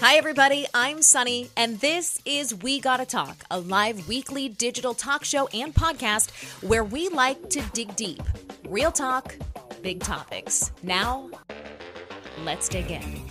Hi, everybody. I'm Sonni, and this is We Gotta Talk, a live weekly digital talk show and podcast where we like to dig deep. Real talk, big topics. Now, let's dig in.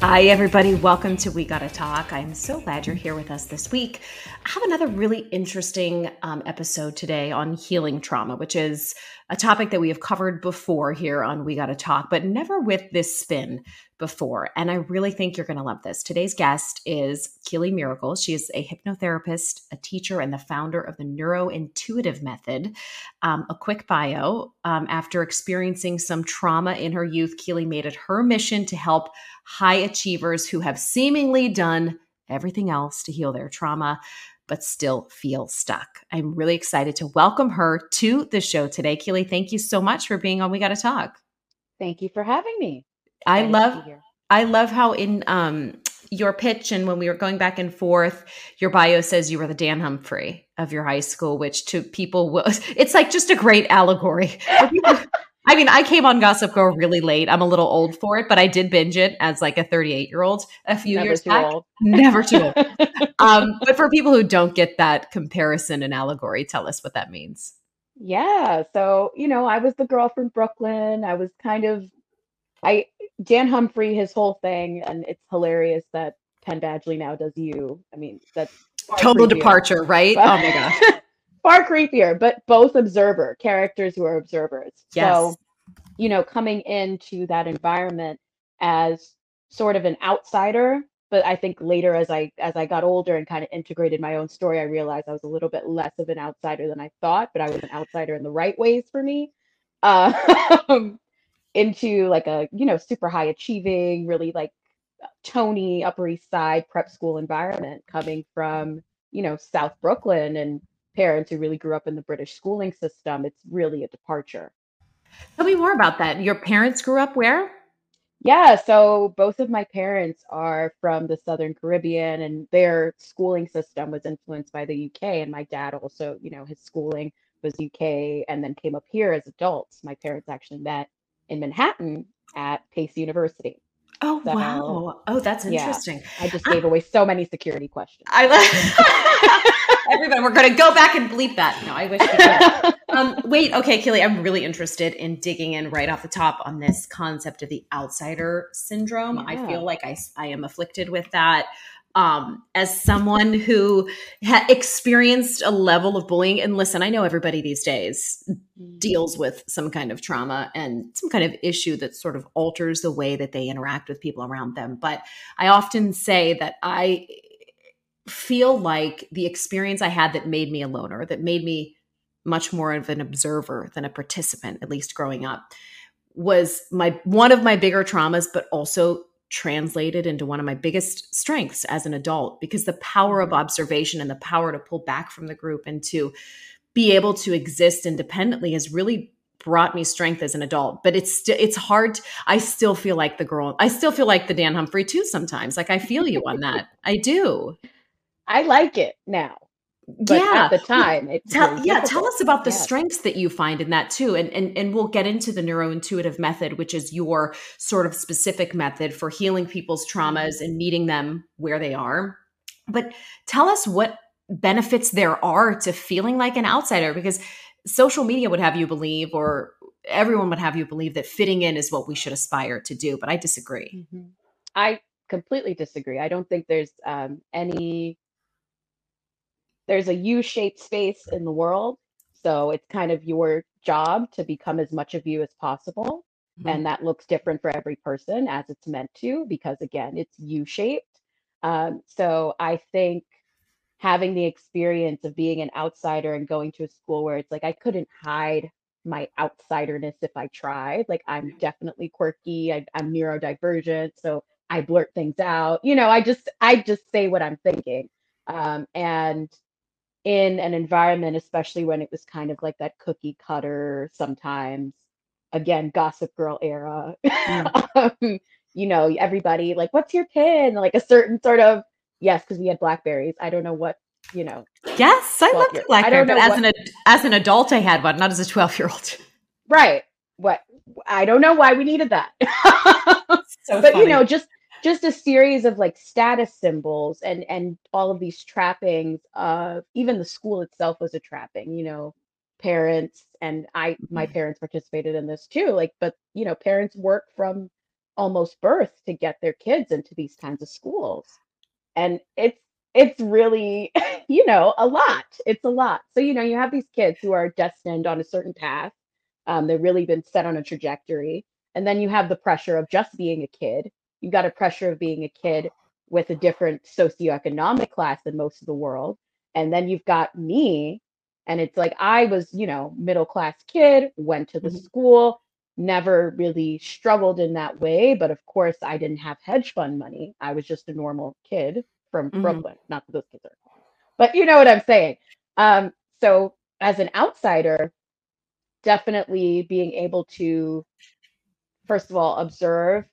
Hi, everybody. Welcome to We Gotta Talk. I'm so glad you're here with us this week. I have another really interesting um, episode today on healing trauma, which is a topic that we have covered before here on We Gotta Talk, but never with this spin before. And I really think you're going to love this. Today's guest is Keylee Miracle. She is a hypnotherapist, a teacher, and the founder of the Neurointuitive Method. Um, a quick bio um, after experiencing some trauma in her youth, Keylee made it her mission to help high achievers who have seemingly done everything else to heal their trauma but still feel stuck. I'm really excited to welcome her to the show today. Keylee, thank you so much for being on We Gotta Talk. Thank you for having me. I love I love how in um your pitch and when we were going back and forth, your bio says you were the Dan Humphrey of your high school, which to people was it's like just a great allegory. I mean, I came on Gossip Girl really late. I'm a little old for it, but I did binge it as like a 38 year old a few Never years too back. old. Never too old. um, but for people who don't get that comparison and allegory, tell us what that means. Yeah. So, you know, I was the girl from Brooklyn. I was kind of, I, Dan Humphrey, his whole thing, and it's hilarious that Penn Badgley now does you. I mean, that's Total creepier. departure, right? But- oh my gosh. far creepier, but both observer characters who are observers. Yes. So, you know, coming into that environment as sort of an outsider, but I think later as I as I got older and kind of integrated my own story, I realized I was a little bit less of an outsider than I thought, but I was an outsider in the right ways for me. Uh, into like a, you know, super high achieving, really like uh, Tony Upper East Side prep school environment coming from, you know, South Brooklyn and parents who really grew up in the British schooling system. It's really a departure. Tell me more about that. Your parents grew up where? Yeah, so both of my parents are from the Southern Caribbean and their schooling system was influenced by the UK. And my dad also, you know, his schooling was UK and then came up here as adults. My parents actually met in Manhattan at Pace University. Oh So, wow. Oh, that's yeah. interesting. I just gave away so many security questions. I love everybody. We're gonna go back and bleep that. No, I wish we could. um, wait, okay, Keylee, I'm really interested in digging in right off the top on this concept of the outsider syndrome. I feel like I, I am afflicted with that. Um, as someone who ha- experienced a level of bullying, and listen, I know everybody these days deals with some kind of trauma and some kind of issue that sort of alters the way that they interact with people around them. But I often say that I feel like the experience I had that made me a loner, that made me much more of an observer than a participant, at least growing up, was my one of my bigger traumas, but also translated into one of my biggest strengths as an adult because the power of mm-hmm. observation and the power to pull back from the group and to be able to exist independently has really brought me strength as an adult. But it's still it's hard to- i still feel like the girl i still feel like the dan humphrey too sometimes. Like i feel you on that. I do. I like it now. But yeah at the time, Tell, yeah, tell us about the Yes. strengths that you find in that too, and and and we'll get into the neurointuitive method, which is your sort of specific method for healing people's traumas and meeting them where they are. But tell us what benefits there are to feeling like an outsider, because social media would have you believe, or everyone would have you believe that fitting in is what we should aspire to do. But I disagree. Mhm. I completely disagree. I don't think there's um, any there's a U-shaped space in the world, so it's kind of your job to become as much of you as possible, Mhm. and that looks different for every person as it's meant to because again, it's U-shaped. Um, so I think having the experience of being an outsider and going to a school where it's like I couldn't hide my outsiderness if I tried. Like I'm definitely quirky. I, I'm neurodivergent, so I blurt things out. You know, I just I just say what I'm thinking. Um, and in an environment, especially when it was kind of like that cookie cutter, sometimes again, Gossip Girl era. um, you know, everybody like, what's your pin? Like a certain sort of yes, because we had Blackberries. I don't know what you know. Yes, I Well, love you're- I BlackBerry, but as what- an as an adult, I had one, not as a twelve year old. Right. what I don't know why we needed that. so but funny. you know, just just a series of like status symbols and and all of these trappings of even the school itself was a trapping, you know, parents and I my mm-hmm. parents participated in this too. Like, but you know, parents work from almost birth to get their kids into these kinds of schools. And it's it's really, you know, a lot. It's a lot. So, you know, you have these kids who are destined on a certain path. Um, they've really been set on a trajectory. And then you have the pressure of just being a kid. You've got a pressure of being a kid with a different socioeconomic class than most of the world. And then you've got me. And it's like I was, you know, middle class kid, went to the mm-hmm. school, never really struggled in that way. But of course, I didn't have hedge fund money. I was just a normal kid from mm-hmm. Brooklyn. Not that those kids are, but you know what I'm saying. Um, so as an outsider, definitely being able to, first of all, observe,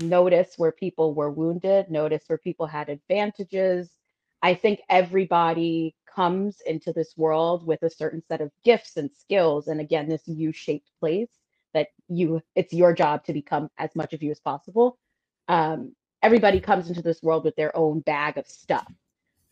notice where people were wounded, notice where people had advantages. I think everybody comes into this world with a certain set of gifts and skills. And again, this U-shaped place that you it's your job to become as much of you as possible. Um, everybody comes into this world with their own bag of stuff.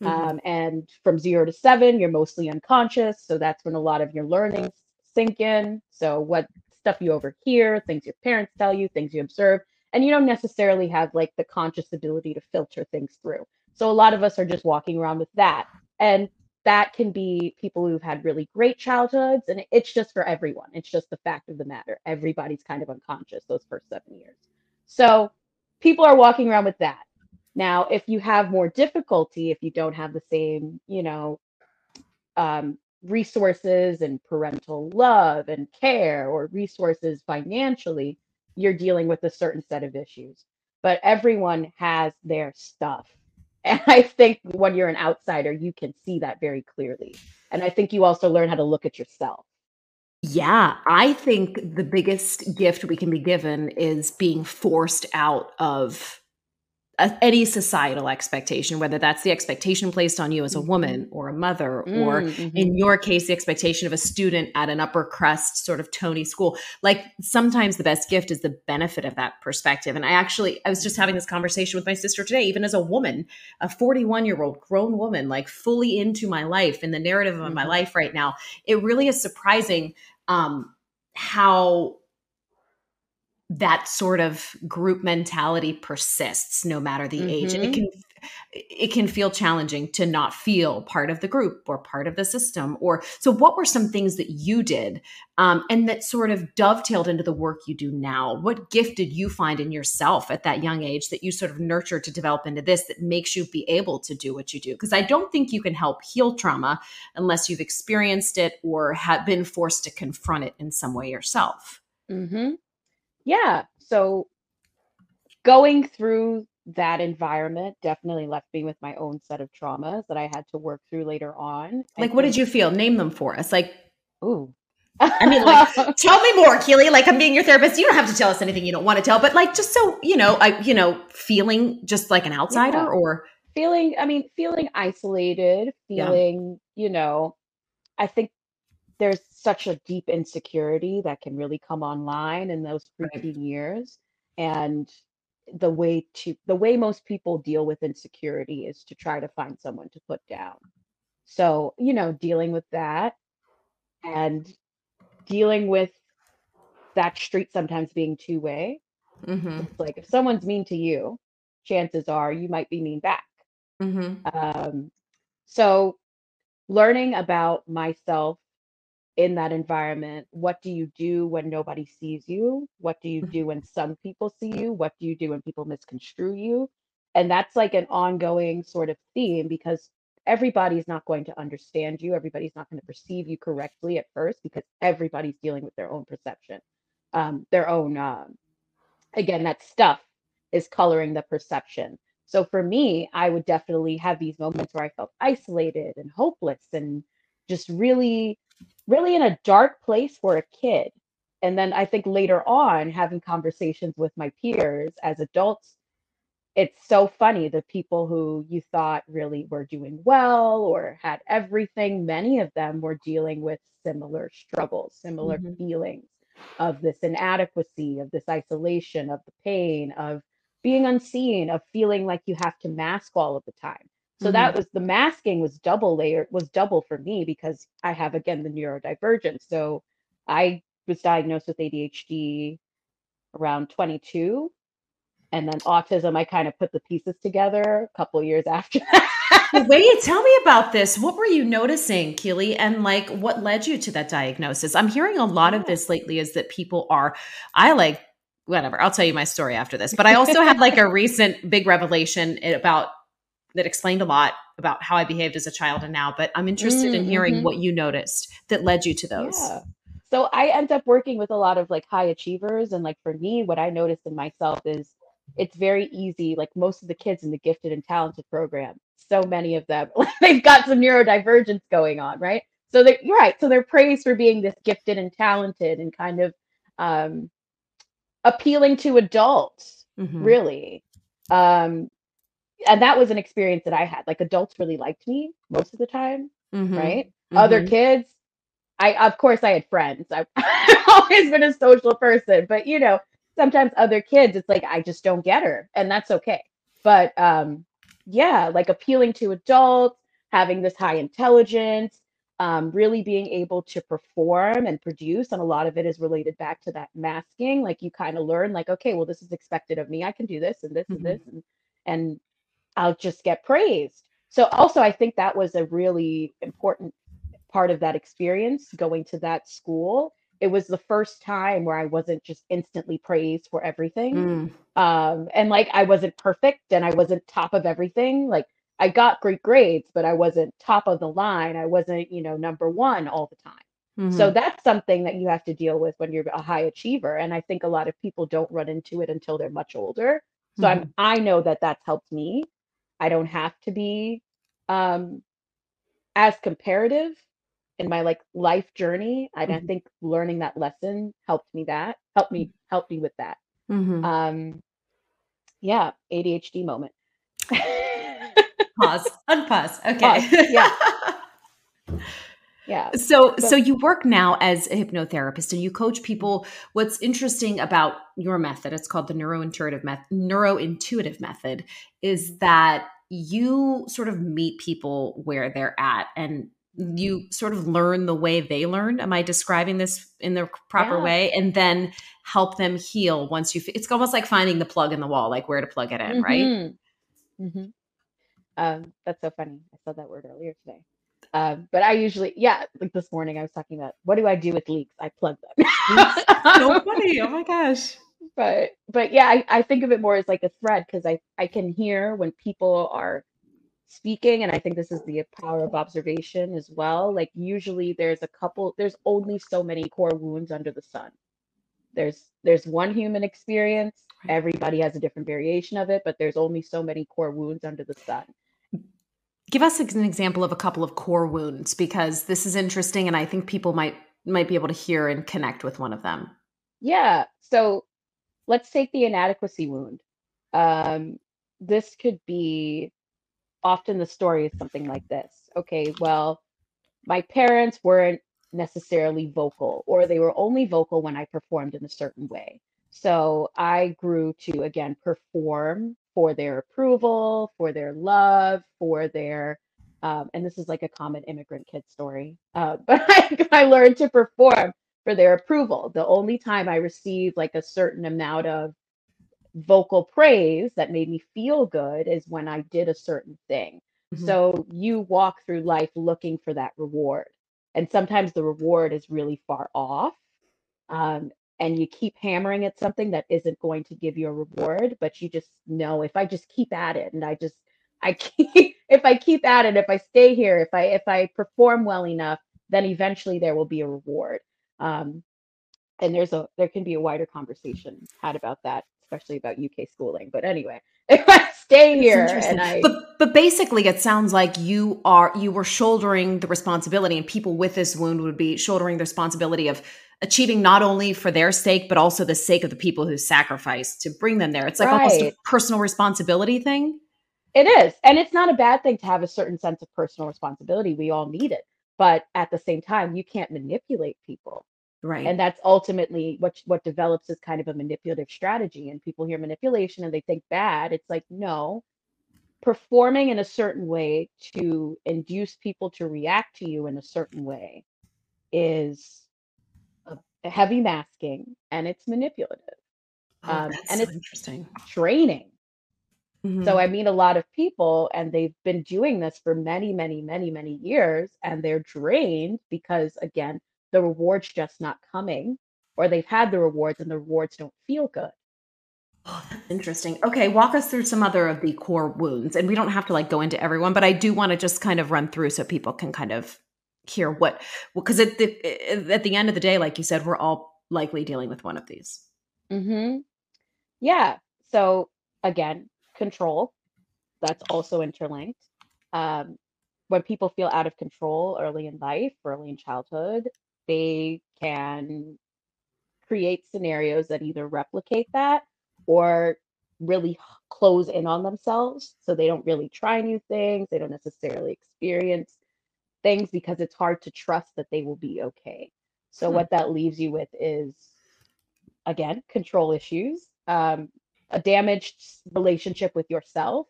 Mm-hmm. Um, and from zero to seven, you're mostly unconscious. So that's when a lot of your learnings sink in. So, what stuff you overhear, things your parents tell you, things you observe, and you don't necessarily have like the conscious ability to filter things through. So, a lot of us are just walking around with that. And that can be people who've had really great childhoods. And it's just for everyone. It's just the fact of the matter. Everybody's kind of unconscious those first seven years. So, people are walking around with that. Now, if you have more difficulty, if you don't have the same, you know, um, resources and parental love and care or resources financially, you're dealing with a certain set of issues. But everyone has their stuff. And I think when you're an outsider, you can see that very clearly. And I think you also learn how to look at yourself. Yeah, I think the biggest gift we can be given is being forced out of a, any societal expectation, whether that's the expectation placed on you as a woman mm-hmm. or a mother, mm, or mm-hmm. in your case, the expectation of a student at an upper crust sort of Tony school. Like sometimes the best gift is the benefit of that perspective. And I actually, I was just having this conversation with my sister today, even as a woman, a 41 year old grown woman, like fully into my life and the narrative of mm-hmm. my life right now. It really is surprising um, how that sort of group mentality persists no matter the mm-hmm. age and it mm-hmm. can it can feel challenging to not feel part of the group or part of the system or so what were some things that you did um, and that sort of dovetailed into the work you do now what gift did you find in yourself at that young age that you sort of nurtured to develop into this that makes you be able to do what you do because i don't think you can help heal trauma unless you've experienced it or have been forced to confront it in some way yourself mm-hmm. Yeah so going through that environment definitely left me with my own set of traumas that I had to work through later on. Like, what did you feel? Name them for us. Like, ooh. I mean, like, tell me more, Keylee. Like, I'm being your therapist. You don't have to tell us anything you don't want to tell, but like, just so you know, I, you know, feeling just like an outsider yeah. or feeling. I mean, feeling isolated, feeling, yeah. you know, I think there's such a deep insecurity that can really come online in those preteen right. years, and the way to the way most people deal with insecurity is to try to find someone to put down. So, you know, dealing with that and dealing with that street sometimes being two way. Mm-hmm. It's like if someone's mean to you, chances are you might be mean back. Mm-hmm. Um, so, learning about myself in that environment what do you do when nobody sees you? What do you mm-hmm. do when some people see you? What do you do when people misconstrue you? And that's like an ongoing sort of theme because everybody's not going to understand you. Everybody's not going to perceive you correctly at first because everybody's dealing with their own perception um, their own um, again that stuff is coloring the perception. So for me i would definitely have these moments where i felt isolated and hopeless and just really really in a dark place for a kid. And then I think later on, having conversations with my peers as adults, it's so funny the people who you thought really were doing well or had everything, many of them were dealing with similar struggles, similar mm-hmm. feelings. of this inadequacy, of this isolation, of the pain, of being unseen, of feeling like you have to mask all of the time. So mm-hmm. that was the masking was double layer was double for me because I have again the neurodivergence. So I was diagnosed with ADHD around 22 and then autism i kind of put the pieces together a couple years after that wait tell me about this what were you noticing keylee and like what led you to that diagnosis i'm hearing a lot of this lately is that people are i like whatever i'll tell you my story after this but i also had like a recent big revelation about that explained a lot about how i behaved as a child and now but i'm interested mm, in hearing mm-hmm. what you noticed that led you to those yeah. so i end up working with a lot of like high achievers and like for me what i noticed in myself is it's very easy. Like most of the kids in the gifted and talented program, so many of them, they've got some neurodivergence going on, right? So they, you're right. So they're praised for being this gifted and talented and kind of um, appealing to adults, mm-hmm. really. Um, and that was an experience that I had. Like adults really liked me most of the time, mm-hmm. right? Mm-hmm. Other kids, I of course I had friends. I've always been a social person, but you know, sometimes other kids it's like i just don't get her and that's okay but um yeah like appealing to adults having this high intelligence um, really being able to perform and produce and a lot of it is related back to that masking like you kind of learn like okay well this is expected of me i can do this and this mm-hmm. and this and, and i'll just get praised so also i think that was a really important part of that experience going to that school it was the first time where I wasn't just instantly praised for everything. Mm. Um, and like I wasn't perfect and I wasn't top of everything. Like I got great grades, but I wasn't top of the line. I wasn't, you know, number one all the time. Mm-hmm. So that's something that you have to deal with when you're a high achiever. And I think a lot of people don't run into it until they're much older. So mm-hmm. I'm, I know that that's helped me. I don't have to be um, as comparative in my like life journey and mm-hmm. i think learning that lesson helped me that helped me helped me with that. Mm-hmm. um yeah adhd moment. Pause. Unpause. Okay. Pause. yeah yeah. So so you work now as a hypnotherapist and you coach people. What's interesting about your method it's called the neurointuitive method neurointuitive method is that you sort of meet people where they're at and you sort of learn the way they learn. Am i describing this in the proper yeah. way? And then help them heal once you it's almost like finding the plug in the wall like where to plug it in mm-hmm. right mm-hmm. um, that's so funny. I said that word earlier today um, but i usually yeah like this morning i was talking about what do i do with leaks i plug them. So funny. Oh my gosh. But but yeah I, I think of it more as like a thread because i i can hear when people are speaking and i think this is the power of observation as well. Like usually there's a couple there's only so many core wounds under the sun. There's there's one human experience. Everybody has a different variation of it but there's only so many core wounds under the sun give us an example of a couple of core wounds because this is interesting and i think people might might be able to hear and connect with one of them. Yeah so let's take the inadequacy wound. Um, this could be often the story is something like this. Okay well my parents weren't necessarily vocal or they were only vocal when i performed in a certain way. So i grew to again perform for their approval for their love for their um, and this is like a common immigrant kid story uh, but I, I learned to perform for their approval the only time i received like a certain amount of vocal praise that made me feel good is when I did a certain thing. Mm-hmm. So you walk through life looking for that reward. And sometimes the reward is really far off. Um, and you keep hammering at something that isn't going to give you a reward, but you just know if I just keep at it and I just, I keep, if I keep at it, if I stay here, if I, if I perform well enough, then eventually there will be a reward. Um, and there's a, there can be a wider conversation had about that especially about UK schooling. But anyway, if I stay here and I But but basically it sounds like you are you were shouldering the responsibility and people with this wound would be shouldering the responsibility of achieving not only for their sake but also the sake of the people who sacrificed to bring them there. It's like right. almost a personal responsibility thing. It is. And it's not a bad thing to have a certain sense of personal responsibility. We all need it. But at the same time, you can't manipulate people Right. And that's ultimately what what develops is kind of a manipulative strategy. And people hear manipulation and they think bad. It's like, no, performing in a certain way to induce people to react to you in a certain way is heavy masking and it's manipulative. Oh, Um, and so it's interesting. draining. Mhm. So I meet a lot of people and they've been doing this for many, many, many, many years and they're drained because again, the rewards just not coming or they've had the rewards and the rewards don't feel good. Oh, that's interesting. Okay, walk us through some other of the core wounds. And we don't have to like go into everyone, but I do want to just kind of run through so people can kind of hear what because at the at the end of the day, like you said, we're all likely dealing with one of these. mm-hmm. Yeah. So again, control, that's also interlinked. Um, when people feel out of control early in life, early in childhood, they can create scenarios that either replicate that or really close in on themselves. So they don't really try new things, they don't necessarily experience things because it's hard to trust that they will be okay. So Hmm. what that leaves you with is again, control issues, um, a damaged relationship with yourself,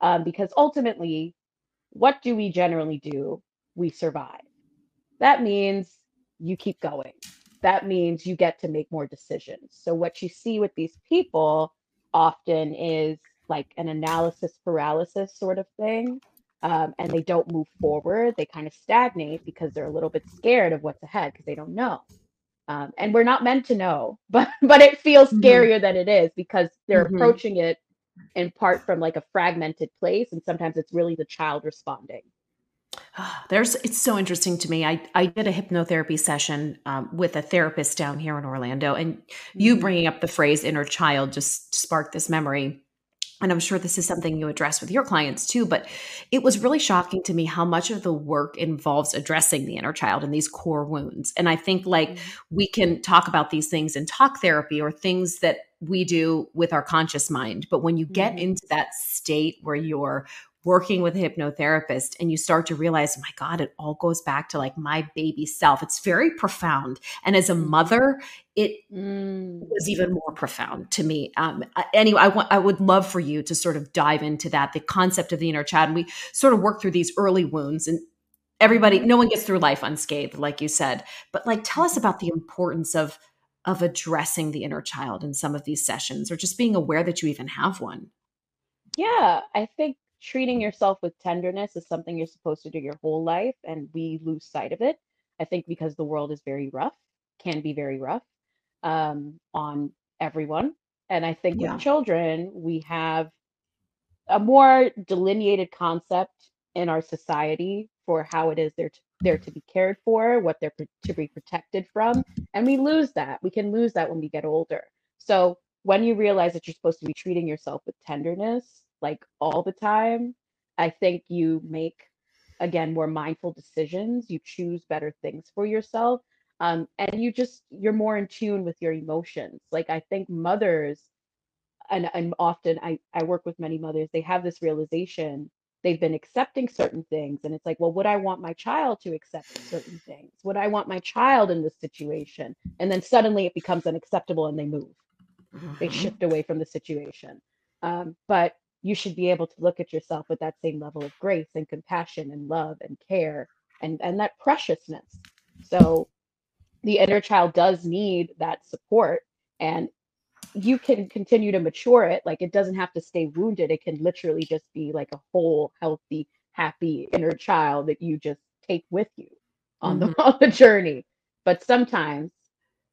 um, because ultimately, what do we generally do? We survive. That means you keep going. That means you get to make more decisions. So, what you see with these people often is like an analysis paralysis sort of thing. Um, and they don't move forward. They kind of stagnate because they're a little bit scared of what's ahead because they don't know. Um, and we're not meant to know, but but it feels Mhm. scarier than it is because they're Mhm. approaching it in part from like a fragmented place, and sometimes it's really the child responding. There's it's so interesting to me. I I did a hypnotherapy session um, with a therapist down here in Orlando, and you hmm bringing up the phrase inner child just sparked this memory. And I'm sure this is something you address with your clients too, but it was really shocking to me how much of the work involves addressing the inner child and these core wounds. And I think like hmm we can talk about these things in talk therapy or things that we do with our conscious mind. But when you get hmm into that state where you're working with a hypnotherapist and you start to realize, oh my God, it all goes back to like my baby self, it's very profound. And as a hmm mother, it Mm. was even more profound to me. Um, anyway, I want I would love for you to sort of dive into that, the concept of the inner child. And we sort of work through these early wounds, and everybody, no one gets through life unscathed, like you said. But like, tell us hmm about the importance of of addressing the inner child in some of these sessions, or just being aware that you even have one. Yeah, I think treating yourself with tenderness is something you're supposed to do your whole life, and we lose sight of it. I think because the world is very rough, can be very rough um, on everyone. And I think with children, we have a more delineated concept in our society for how it is they're to, they're to be cared for, what they're pr- to be protected from, and we lose that. We can lose that when we get older. So when you realize that you're supposed to be treating yourself with tenderness, like all the time, I think you make again more mindful decisions. You choose better things for yourself, um, and you just you're more in tune with your emotions. Like I think mothers and and often I I work with many mothers, they have this realization they've been accepting certain things and it's like, well, would I want my child to accept certain things? Would I want my child in this situation? And then suddenly it becomes unacceptable and they move. They Mhm. shift away from the situation. Um, but you should be able to look at yourself with that same level of grace and compassion and love and care and and that preciousness. So the inner child does need that support and you can continue to mature it. Like it doesn't have to stay wounded. It can literally just be like a whole, healthy, happy inner child that you just take with you on the Mhm. on the journey. But sometimes,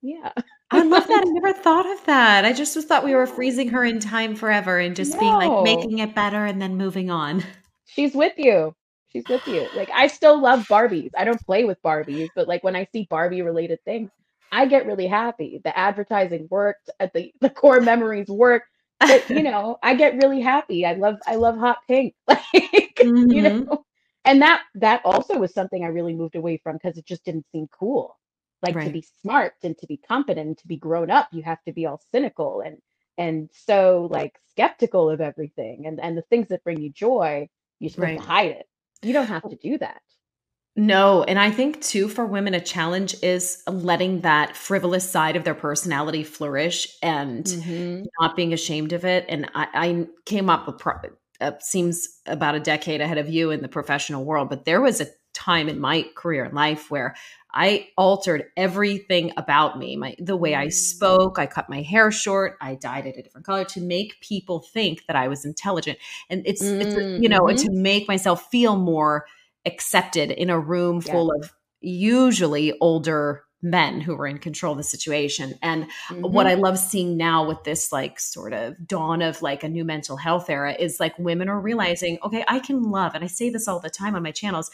yeah, I love that. I never thought of that. I just was thought we were freezing her in time forever and just being like making it better and then moving on. she's with you. She's with you. Like I still love Barbies. I don't play with Barbies, but like when I see Barbie related things, I get really happy. The advertising worked, uh, the the core memories work. It, you know, I get really happy. I love I love hot pink. Like, you Mhm. know. And that that also was something I really moved away from because it just didn't seem cool. Like to be smart and to be competent and to be grown up, you have to be all cynical and and so like skeptical of everything and and the things that bring you joy you're supposed to hide it. You don't have to do that. No, and I think too for women a challenge is letting that frivolous side of their personality flourish and hmm not being ashamed of it. And I, I came up with pro- uh, seems about a decade ahead of you in the professional world, but there was a time in my career and life where I altered everything about me, my the way I mm spoke, I cut my hair short, I dyed it a different color to make people think that I was intelligent. And it's it's you know, Mm-hmm. to make myself feel more accepted in a room full of usually older men who were in control of the situation. And what hmm I love seeing now with this like sort of dawn of like a new mental health era is like women are realizing, okay, I can love, and I say this all the time on my channels.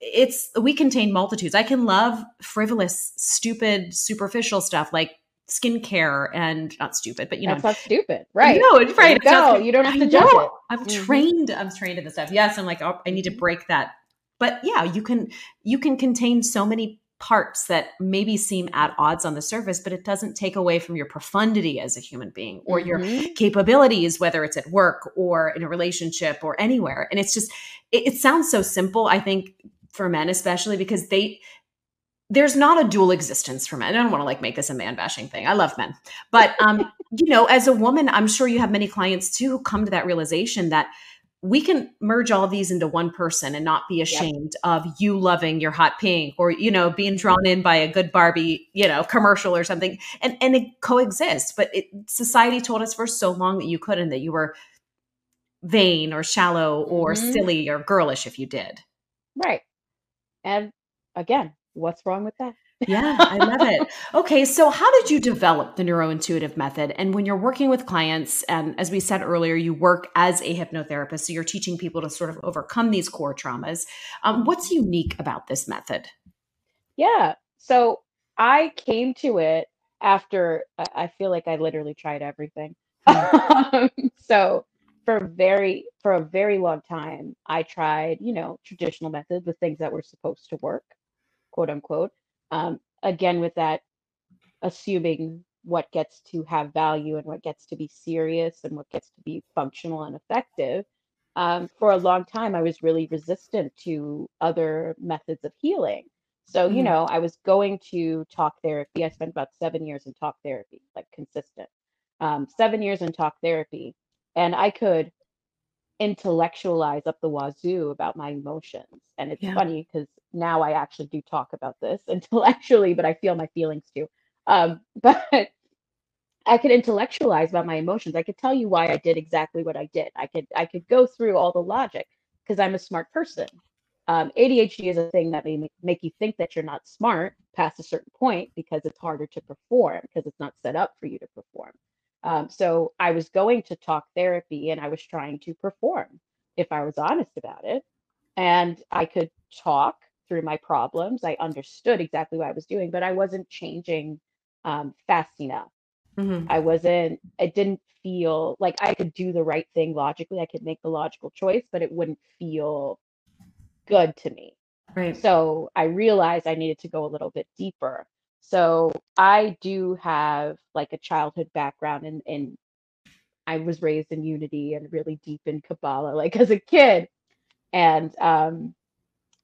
It's we contain multitudes. I can love frivolous, stupid, superficial stuff like skincare and not stupid, but you know, That's not stupid, right? no, it's right. you It's not go. stupid. You don't have I to judge know. it. I'm hmm trained. I'm trained in this stuff. Yes, I'm like, oh, I need to hmm break that. But yeah, you can you can contain so many parts that maybe seem at odds on the surface, but it doesn't take away from your profundity as a human being or your hmm capabilities, whether it's at work or in a relationship or anywhere. And it's just, it, it sounds so simple, I think, for men, especially because they, there's not a dual existence for men. I don't want to like make this a man bashing thing. I love men. But, um, you know, as a woman, I'm sure you have many clients too who come to that realization that we can merge all these into one person and not be Yep. ashamed of you loving your hot pink or you know being drawn in by a good barbie you know commercial or something and and it coexists but it, society told us for so long that you couldn't that you were vain or shallow or hmm silly or girlish if you did Right. And again, what's wrong with that? yeah i love it okay so how did you develop the neurointuitive method and when you're working with clients and as we said earlier you work as a hypnotherapist so you're teaching people to sort of overcome these core traumas um, what's unique about this method Yeah. So I came to it after I feel like I literally tried everything. Um, so for a very for a very long time, I tried, you know, traditional methods, the things that were supposed to work, quote unquote. Um, again, with that assuming what gets to have value and what gets to be serious and what gets to be functional and effective. Um, for a long time, I was really resistant to other methods of healing. So, you Mhm. know, I was going to talk therapy. I spent about seven years in talk therapy, like consistent. Um, seven years in talk therapy. And I could intellectualize up the wazoo about my emotions. And it's yeah funny because now I actually do talk about this intellectually, but I feel my feelings too. Um, but I could intellectualize about my emotions. I could tell you why I did exactly what I did. I could I could go through all the logic because I'm a smart person. Um, ADHD is a thing that may make, make you think that you're not smart past a certain point because it's harder to perform because it's not set up for you to perform. Um, so I was going to talk therapy and I was trying to perform if I was honest about it. And I could talk through my problems. I understood exactly what I was doing, but I wasn't changing um, fast enough. hmm I wasn't, it didn't feel like I could do the right thing logically. I could make the logical choice, but it wouldn't feel good to me. right So I realized I needed to go a little bit deeper. So I do have like a childhood background in, in I was raised in unity and really deep in Kabbalah, like as a kid. And um,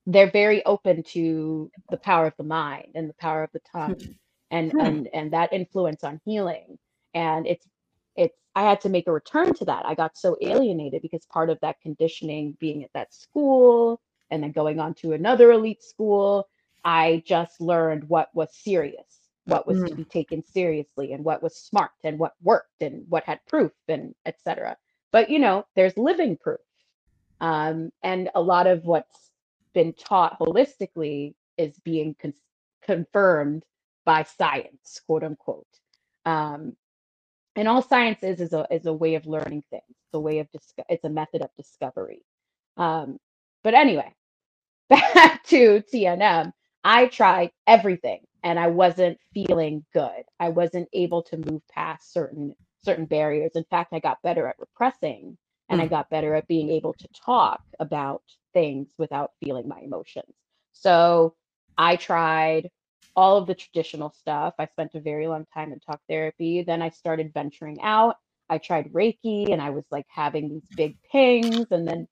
they're very open to the power of the mind and the power of the tongue and Hmm. and and that influence on healing and it's it's i had to make a return to that i got so alienated because part of that conditioning being at that school and then going on to another elite school i just learned what was serious what was to Mm. be taken seriously and what was smart and what worked and what had proof and etc but you know there's living proof um, and a lot of what's been taught holistically is being con- confirmed by science, quote unquote. Um, and all science is is a is a way of learning things. It's a way of disco- it's a method of discovery. Um, but anyway, back to TNM. I tried everything and I wasn't feeling good. I wasn't able to move past certain certain barriers. In fact, I got better at repressing and I Mm. got better at being able to talk about things without feeling my emotions. So I tried all of the traditional stuff. I spent a very long time in talk therapy. Then I started venturing out. I tried Reiki and I was like having these big pings. And then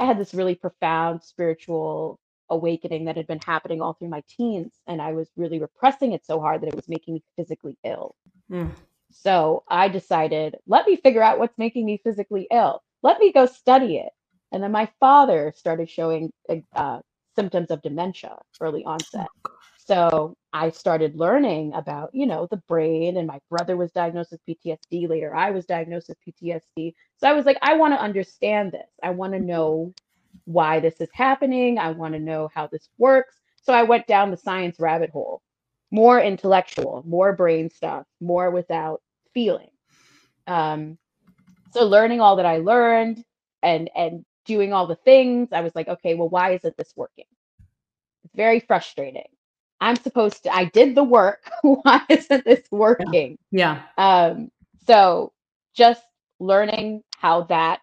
I had this really profound spiritual awakening that had been happening all through my teens. And I was really repressing it so hard that it was making me physically ill. Mm. So I decided, let me figure out what's making me physically ill. Let me go study it. And then my father started showing uh, symptoms of dementia, early onset. So I started learning about, you know, the brain, and my brother was diagnosed with PTSD. Later, I was diagnosed with PTSD. So I was like, I want to understand this. I want to know why this is happening. I want to know how this works. So I went down the science rabbit hole, more intellectual, more brain stuff, more without feeling. Um, so learning all that I learned and and doing all the things, I was like, okay, well, why isn't this working? It's very frustrating. I'm supposed to, I did the work. why isn't this working? Yeah. yeah. Um, so just learning how that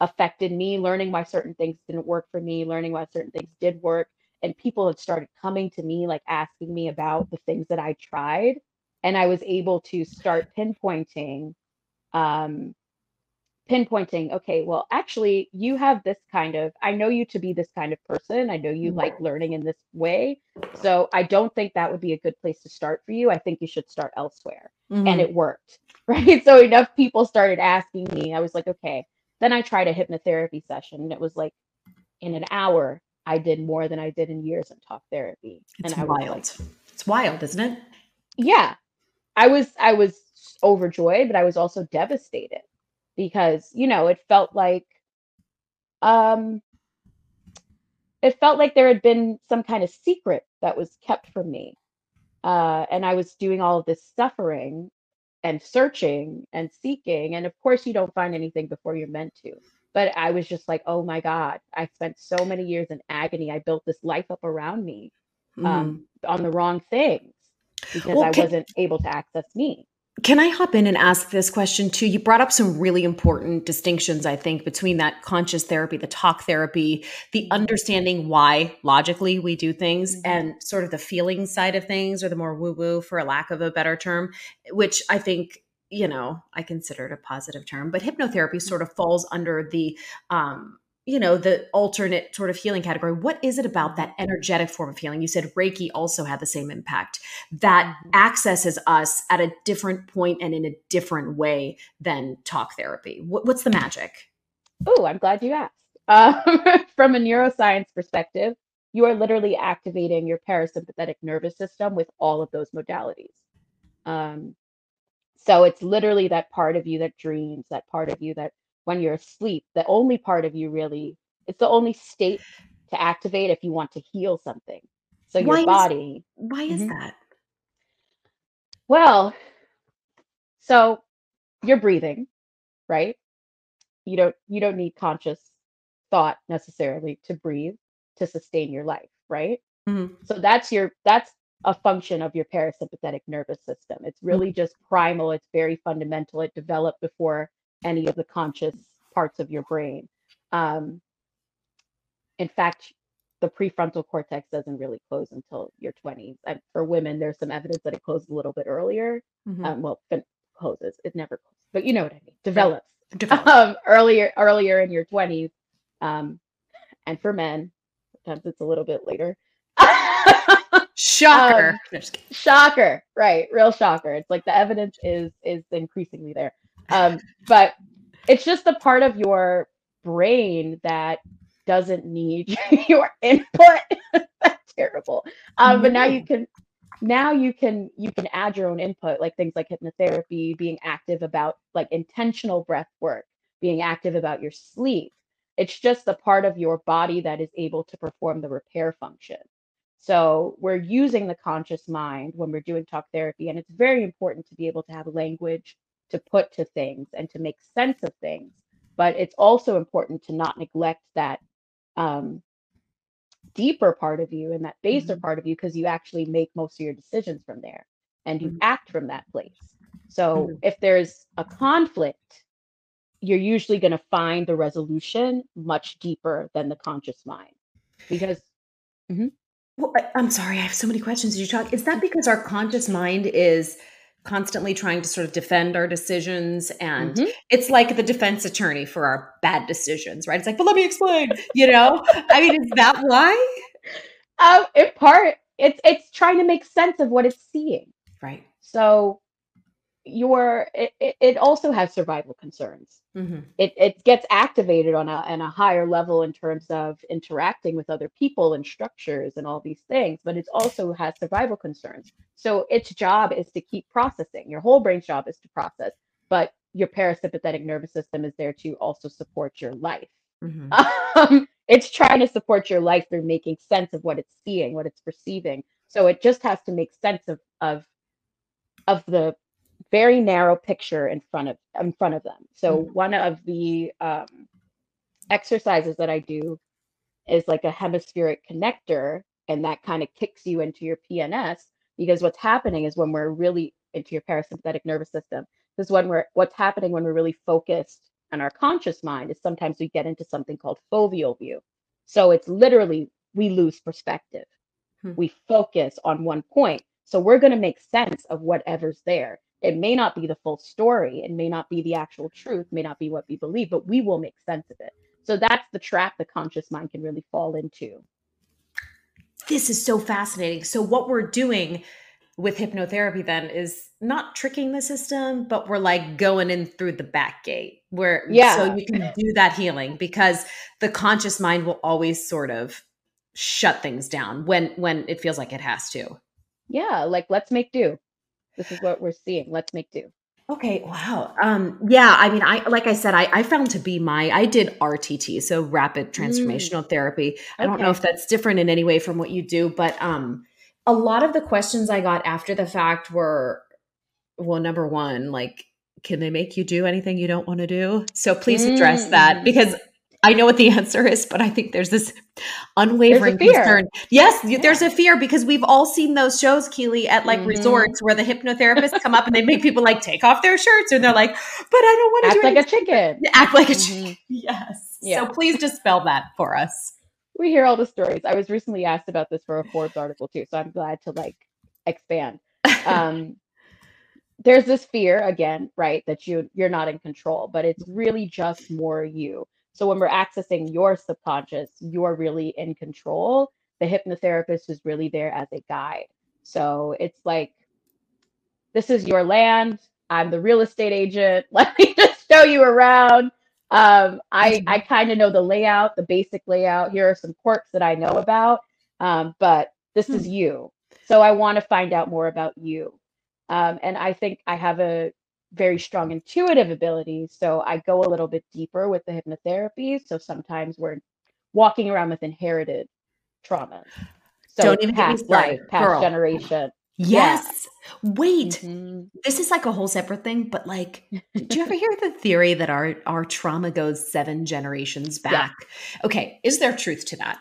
affected me, learning why certain things didn't work for me, learning why certain things did work. And people had started coming to me, like asking me about the things that I tried. And I was able to start pinpointing um, pinpointing, okay, well, actually, you have this kind of, I know you to be this kind of person. I know you like learning in this way. So I don't think that would be a good place to start for you. I think you should start elsewhere. Mm-hmm. And it worked, right? So enough people started asking me. I was like, okay. Then I tried a hypnotherapy session and it was like in an hour, I did more than I did in years in talk therapy. It's and I wild. Like, it's wild, isn't it? Yeah. I was I was overjoyed, but I was also devastated because you know it felt like um it felt like there had been some kind of secret that was kept from me uh and i was doing all of this suffering and searching and seeking and of course you don't find anything before you're meant to. But i was just like oh my god i spent so many years in agony. I built this life up around me um, mm. on the wrong things because well, i can, wasn't able to access me can I hop in and ask this question too? You brought up some really important distinctions, I think, between that conscious therapy, the talk therapy, the mm-hmm. understanding why logically we do things, mm-hmm. and sort of the feeling side of things, or the more woo woo, for a lack of a better term, which I think you know i consider it a positive term but hypnotherapy sort of falls under the um you know the alternate sort of healing category what is it about that energetic form of healing? You said reiki also had the same impact. That mm-hmm. accesses us at a different point and in a different way than talk therapy. What, what's the magic? Oh i'm glad you asked. Um, from a neuroscience perspective you are literally activating your parasympathetic nervous system with all of those modalities. Um, so it's literally that part of you that dreams that part of you that when you're asleep, the only part of you really, it's the only state to activate if you want to heal something. So why your body. Is, why is mm-hmm. that? Well, so you're breathing, right? You don't you don't need conscious thought necessarily to breathe to sustain your life, right? Mm-hmm. So that's your that's a function of your parasympathetic nervous system. It's really mm-hmm. just primal, it's very fundamental. It developed before any of the conscious parts of your brain. Um, in fact, the prefrontal cortex doesn't really close until your 20s. And for women, there's some evidence that it closes a little bit earlier. Mm-hmm. Um, well, closes. It never closes, but you know what I mean. Develops. Develops. Um, earlier, earlier in your 20s. Um, and for men, sometimes it's a little bit later. shocker. Um, shocker. Right. Real shocker. It's like the evidence is is increasingly there. Um, but it's just the part of your brain that doesn't need your input. That's terrible. Um, but now you can now you can you can add your own input like things like hypnotherapy being active about like intentional breath work being active about your sleep it's just the part of your body that is able to perform the repair function so we're using the conscious mind when we're doing talk therapy and it's very important to be able to have language to put to things and to make sense of things. But it's also important to not neglect that um, deeper part of you and that baser mm-hmm. part of you because you actually make most of your decisions from there and you mm-hmm. act from that place. So mm-hmm. if there's a conflict, you're usually going to find the resolution much deeper than the conscious mind because. Mm-hmm. Well, I'm sorry, I have so many questions. Did you talk? Is that because our conscious mind is constantly trying to sort of defend our decisions and mm-hmm. it's like the defense attorney for our bad decisions right it's like but let me explain you know i mean is that why Um, in part, it's it's trying to make sense of what it's seeing. Right. So your it, it, it also has survival concerns. Hmm It it gets activated on a on a higher level in terms of interacting with other people and structures and all these things, but it also has survival concerns. So its job is to keep processing. Your whole brain's job is to process, but your parasympathetic nervous system is there to also support your life. hmm Um, it's trying to support your life through making sense of what it's seeing, what it's perceiving. So it just has to make sense of of of the very narrow picture in front of in front of them. So Mhm. one of the um, exercises that I do is like a hemispheric connector, and that kind of kicks you into your PNS because what's happening is when we're really into your parasympathetic nervous system. This is when we're what's happening when we're really focused on our conscious mind is sometimes we get into something called foveal view. So it's literally we lose perspective. Hmm. We focus on one point. So we're going to make sense of whatever's there. It may not be the full story, it may not be the actual truth, may not be what we believe, but we will make sense of it. So that's the trap the conscious mind can really fall into. This is so fascinating. So, what we're doing with hypnotherapy then is not tricking the system, but we're like going in through the back gate where yeah so you can do that healing because the conscious mind will always sort of shut things down when when it feels like it has to. Yeah, like let's make do. This is what we're seeing. Let's make do. Okay, wow. Um, yeah, I mean, I like I said, I, I found to be my I did RTT, so rapid Mm, transformational therapy. I don't know if that's different in any way from what you do, but um, a lot of the questions I got after the fact were, well, number one, like, can they make you do anything you don't want to do? So please address that Mm, because I know what the answer is, but I think there's this There's unwavering fear. concern. Yes, y- there's a fear because we've all seen those shows, Keylee, at like hmm resorts where the hypnotherapists come up and they make people like take off their shirts and they're like, but I don't want to Act do like a chicken. Act like a hmm chicken. Yes. So Yeah. please dispel that for us. We hear all the stories. I was recently asked about this for a Forbes article too, so I'm glad to like expand. Um, there's this fear again, right, that you you're not in control, but it's really just more you. So when we're accessing your subconscious, you're really in control. The hypnotherapist is really there as a guide. So it's like this is your land. I'm the real estate agent. Let me just show you around. Um, I I kind of know the layout, the basic layout. Here are some quirks that I know about, um, but this is Hmm. you. So I want to find out more about you. Um, and I think I have a very strong intuitive abilities. So I go a little bit deeper with the hypnotherapy. So sometimes we're walking around with inherited traumas. So Don't even past life, past girl. generation. Yeah. Yes. Wait. hmm This is like a whole separate thing, but like, did you ever hear the theory that our our trauma goes seven generations Yeah. back? Okay, is there truth to that?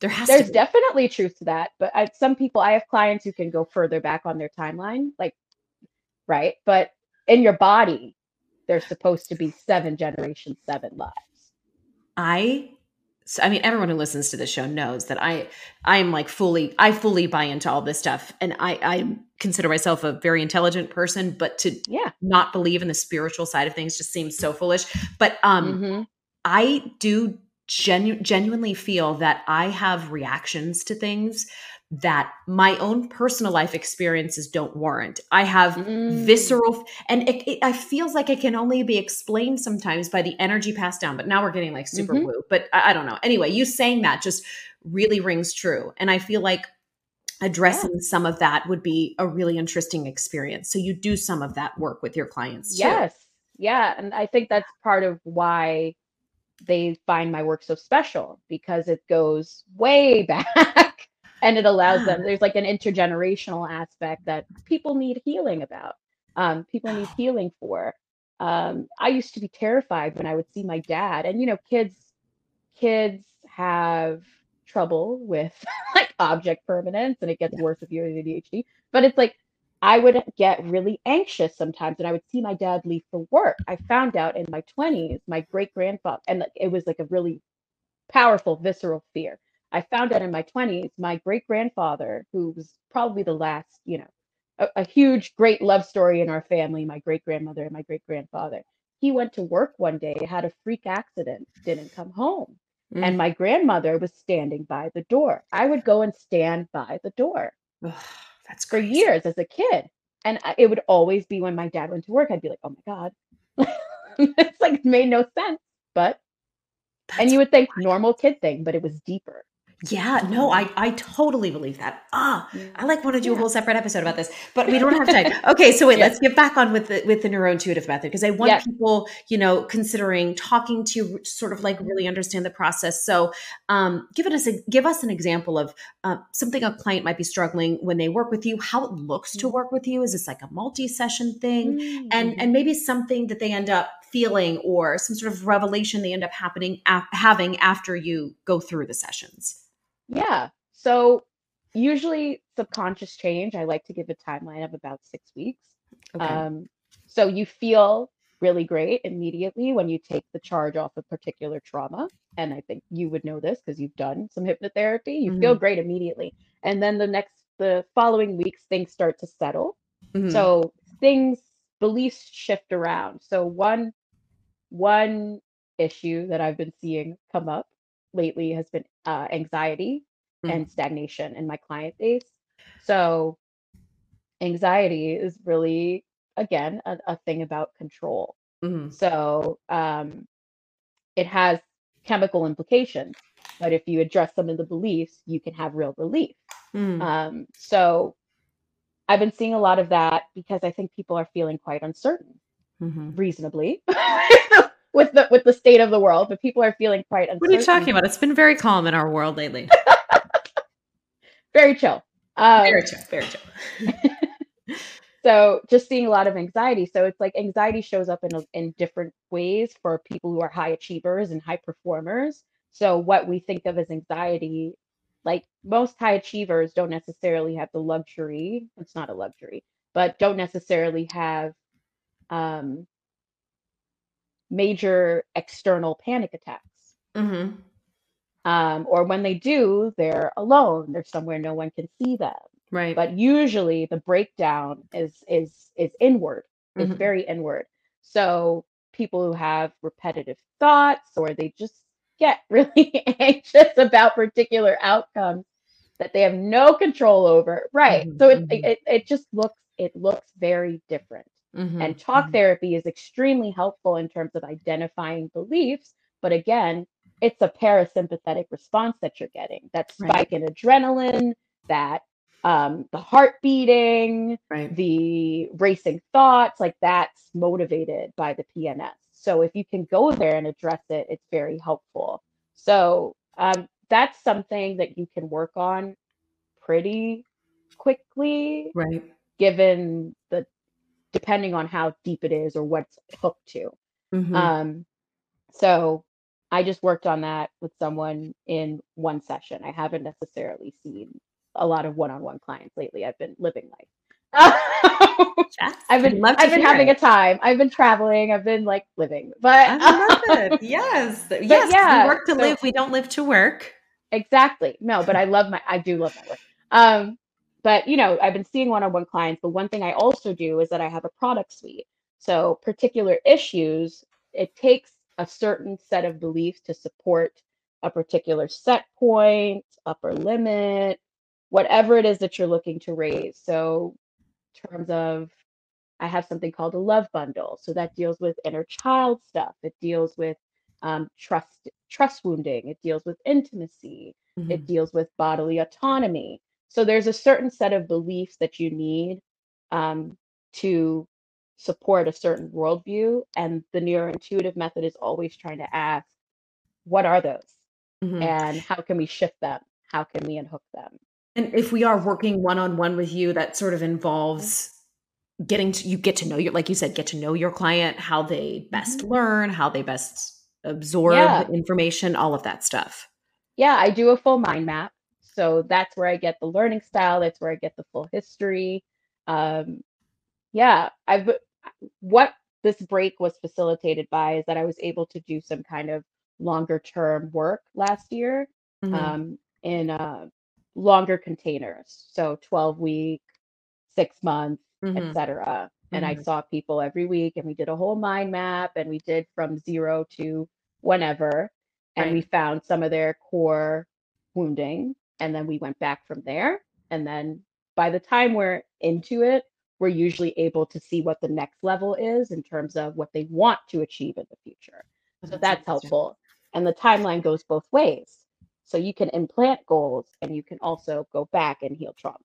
There has to There's definitely truth to that, but I, some people, I have clients who can go further back on their timeline, like, right? But in your body, there's supposed to be seven generations, seven lives. I so, I mean everyone who listens to the show knows that I I'm like fully I fully buy into all this stuff and I I consider myself a very intelligent person but to Yeah. not believe in the spiritual side of things just seems so foolish but um hmm I do genu- genuinely feel that I have reactions to things that my own personal life experiences don't warrant. I have Mm. visceral, and it, it I feels like it can only be explained sometimes by the energy passed down. But now we're getting like super hmm woo. But I, I don't know. Anyway, you saying that just really rings true, and I feel like Yeah. addressing some of that would be a really interesting experience. So you do some of that work with your clients too. Yes. Yeah. And I think that's part of why they find my work so special because it goes way back and it allows them, there's like an intergenerational aspect that people need healing about. Um, people need healing for. Um, I used to be terrified when I would see my dad, and you know, kids kids have trouble with like object permanence and it gets Yeah. worse if you have ADHD. But it's like I would get really anxious sometimes and I would see my dad leave for work. I found out in my 20s, my great grandfather, and like, it was like a really powerful, visceral fear. I found out in my 20s, my great grandfather, who was probably the last, you know, a, a huge, great love story in our family, my great grandmother and my great grandfather. He went to work one day, had a freak accident, didn't come home. and Mm. my grandmother was standing by the door. I would go and stand by the door Ugh, that's for crazy. years as a kid. And it would always be when my dad went to work, I'd be like, oh my God. it's like made no sense. But, and you would think normal kid thing, but it was deeper. Yeah, no, I I totally believe that. Ah, Yeah. I like want to do a whole separate episode about this, but we don't have time. Okay, so wait, Yeah. let's get back on with the with the neurointuitive method because I want people, you know, considering talking to sort of like really understand the process. So, um, give us a give us an example of uh, something a client might be struggling when they work with you. How it looks to Mhm. work with you? Is this like a multi session thing? Mm, and mhm. and maybe something that they end up feeling or some sort of revelation they end up happening af- having after you go through the sessions. Yeah. So usually subconscious change, I like to give a timeline of about six weeks. Okay. Um, so you feel really great immediately when you take the charge off a particular trauma. And I think you would know this because you've done some hypnotherapy. You feel great immediately. And then the next, the following weeks, things start to settle. Mhm. So things, beliefs shift around. So one, one issue that I've been seeing come up lately has been uh, anxiety Mhm. and stagnation in my client base. So anxiety is really again a, a thing about control. Mhm. So um, it has chemical implications, but if you address some of the beliefs, you can have real relief. Mm. Um, so I've been seeing a lot of that because I think people are feeling quite uncertain, Mhm. reasonably, with the with the state of the world. But people are feeling quite uncertain. What are you talking about? It's been very calm in our world lately. Very chill. Um, Very chill. Very chill. so just seeing a lot of anxiety. So it's like anxiety shows up in in different ways for people who are high achievers and high performers. So what we think of as anxiety, like most high achievers don't necessarily have the luxury, it's not a luxury, but don't necessarily have um, major external panic attacks. hmm Um, or when they do, they're alone. They're somewhere no one can see them. Right. but usually the breakdown is is is inward it's Mhm. very inward so people who have repetitive thoughts or they just get really anxious about particular outcomes that they have no control over right Mhm, so it, mhm. it it just looks it looks very different Mhm. and talk Mhm. therapy is extremely helpful in terms of identifying beliefs. But again, it's a parasympathetic response that you're getting that Right. spike in adrenaline, that um, the heart beating, Right. the racing thoughts, like that's motivated by the PNS. So if you can go there and address it, it's very helpful. So um, that's something that you can work on pretty quickly Right. given the depending on how deep it is or what's hooked to. Mhm. Um, so I just worked on that with someone in one session. I haven't necessarily seen a lot of one-on-one clients lately. I've been living life. I've been I'd love to I've been having it. a time. I've been traveling. I've been like living. But I love it. Yes. yes. yeah, we work to so- live. We don't live to work. Exactly. No, but I love my I do love my work. Um, but you know, I've been seeing one-on-one clients, but one thing I also do is that I have a product suite. So particular issues, it takes a certain set of beliefs to support a particular set point, upper limit, whatever it is that you're looking to raise. So in terms of I have something called a love bundle. So that deals with inner child stuff. It deals with um, trust trust wounding. It deals with intimacy. Mhm. It deals with bodily autonomy. So there's a certain set of beliefs that you need um, to support a certain worldview. And the neurointuitive method is always trying to ask, what are those? Mhm. And how can we shift them? How can we unhook them? And if we are working one on one with you, that sort of involves getting to you get to know your like you said, get to know your client, how they best Mhm. learn, how they best absorb Yeah. information, all of that stuff. Yeah, I do a full mind map. So that's where I get the learning style. That's where I get the full history. Um, yeah, I've what this break was facilitated by is that I was able to do some kind of longer term work last year Mhm. um, in uh, longer containers. So 12 week, six month, Mhm. etc. And I Mhm. saw people every week and we did a whole mind map and we did from zero to whenever. and Right. we found some of their core wounding and then we went back from there and then by the time we're into it we're usually able to see what the next level is in terms of what they want to achieve in the future so that's helpful and the timeline goes both ways so you can implant goals and you can also go back and heal trauma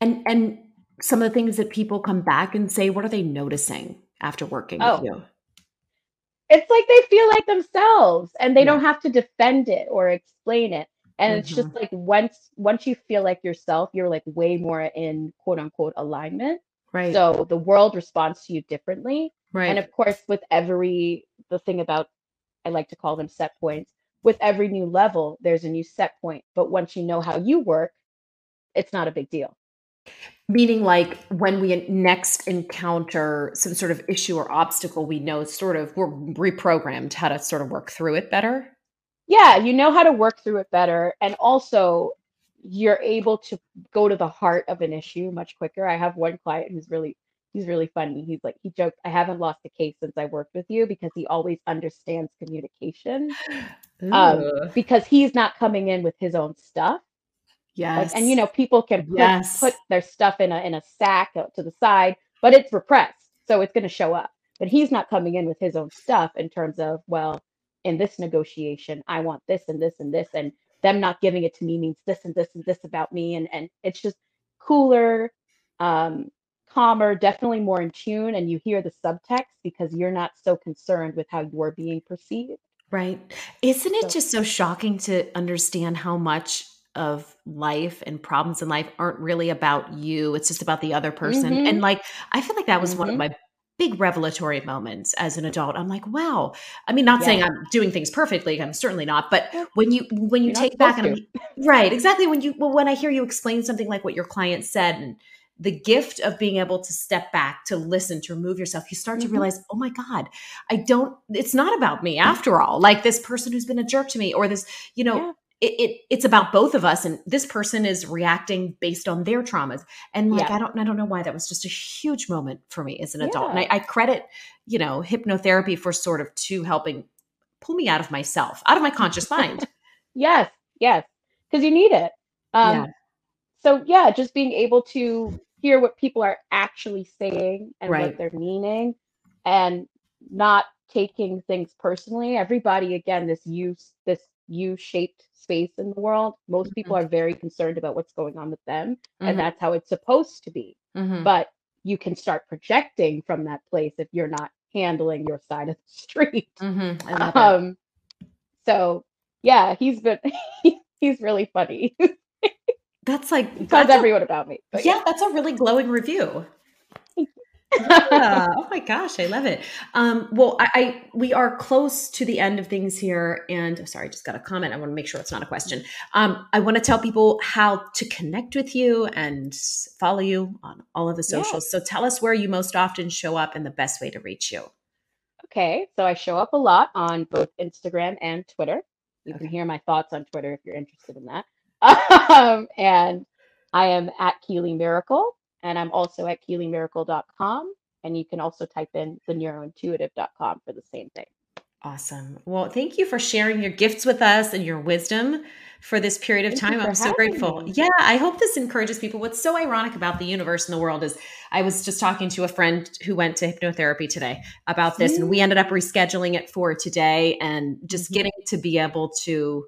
And and some of the things that people come back and say, what are they noticing after working Oh. with you? it's like they feel like themselves and they Yeah. don't have to defend it or explain it and it's Mm-hmm. just like once once you feel like yourself you're like way more in quote unquote alignment Right. so the world responds to you differently right. and of course with every the thing about i like to call them set points with every new level there's a new set point but once you know how you work it's not a big deal Meaning, like when we next encounter some sort of issue or obstacle, we know sort of we're reprogrammed how to sort of work through it better. Yeah you know how to work through it better and also you're able to go to the heart of an issue much quicker. I have one client who's really he's really funny. He's like he joked i haven't lost a case since i worked with you because he always understands communication um, because he's not coming in with his own stuff. Yes. like and you know people can put, Yes. put their stuff in a in a sack out to the side but it's repressed so it's going to show up. But he's not coming in with his own stuff in terms of well in this negotiation i want this and this and this and them not giving it to me means this and this and this about me and and it's just cooler um calmer definitely more in tune and you hear the subtext because you're not so concerned with how you're being perceived Right. Isn't it So- just so shocking to understand how much of life and problems in life aren't really about you? It's just about the other person. Mhm. And like, I feel like that was one of Mhm. my big revelatory moments as an adult. I'm like, wow. I mean, not saying I'm doing things perfectly. I'm certainly not. But when you when you You're take back and right, exactly. When you well, when I hear you explain something like what your client said and the gift of being able to step back, to listen, to remove yourself, you start to Mhm. realize, oh my God, I don't, it's not about me after all. Like this person who's been a jerk to me, or this, you know, Yeah. It, it it's about both of us. And this person is reacting based on their traumas. And like, Yeah. I don't, I don't know why that was just a huge moment for me as an adult. And I, I credit, you know, hypnotherapy for sort of to helping pull me out of myself, out of my conscious mind. Yes, yes, because you need it. Um, Yeah. So yeah, just being able to hear what people are actually saying and Right. what they're meaning, and not taking things personally. Everybody, again, this use this U-shaped space in the world. Most people are very concerned about what's going on with them, Mhm. and that's how it's supposed to be. Mhm. But you can start projecting from that place if you're not handling your side of the street. Mhm. It. Um, so yeah, he's been he's really funny. That's like tells a- everyone about me. But yeah, that's a really glowing review. Yeah. Oh my gosh, I love it. Um, well, I, I we are close to the end of things here, and oh, sorry, I just got a comment. I want to make sure it's not a question. Um, I want to tell people how to connect with you and follow you on all of the Yeah. socials. So tell us where you most often show up and the best way to reach you. Okay, so I show up a lot on both Instagram and Twitter. You Okay. can hear my thoughts on Twitter if you're interested in that. Um, and I am at Keylee Miracle, and I'm also at KeyleeMiracle.com. And you can also type in the neurointuitive.com for the same thing. Awesome. Well, thank you for sharing your gifts with us and your wisdom for this period of Thank time. I'm so grateful. me. Yeah, I hope this encourages people. What's so ironic about the universe and the world is I was just talking to a friend who went to hypnotherapy today about this, and we ended up rescheduling it for today and just Mhm. getting to be able to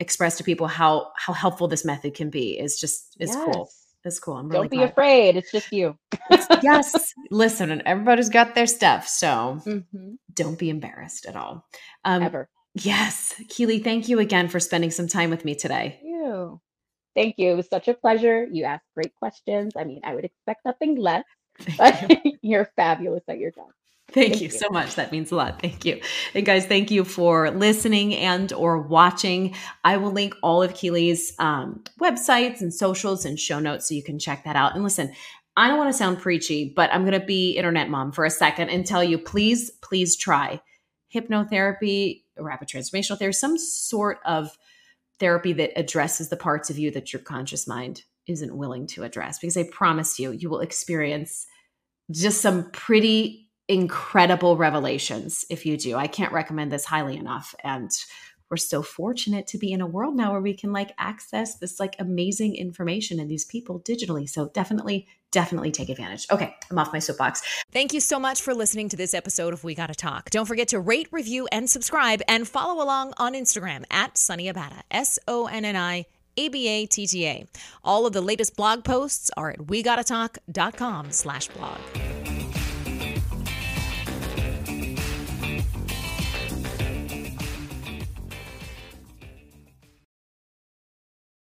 express to people how how helpful this method can be is just is cool. It's cool. I'm really Don't be glad. afraid. It's just you. yes. Listen, and everybody's got their stuff. So Mhm. don't be embarrassed at all. Um, Ever. Yes. Keylee, thank you again for spending some time with me today. Thank you. Thank you. It was such a pleasure. You asked great questions. I mean, I would expect nothing less, Thank you. but you're fabulous at your job. Thank Thank you you. so much. That means a lot. Thank you. And guys, thank you for listening and or watching. I will link all of Keylee's um, websites and socials and show notes so you can check that out. And listen, I don't want to sound preachy, but I'm going to be internet mom for a second and tell you, please, please try hypnotherapy, rapid transformational therapy, some sort of therapy that addresses the parts of you that your conscious mind isn't willing to address. Because I promise you, you will experience just some pretty incredible revelations if you do. I can't recommend this highly enough. And we're so fortunate to be in a world now where we can like access this like amazing information and these people digitally. So definitely, definitely take advantage. Okay, I'm off my soapbox. Thank you so much for listening to this episode of We Gotta Talk. Don't forget to rate, review, and subscribe, and follow along on Instagram at Sonni Abatta, S O N N I. A B A T T A. All of the latest blog posts are at wegottatalk.com slash blog.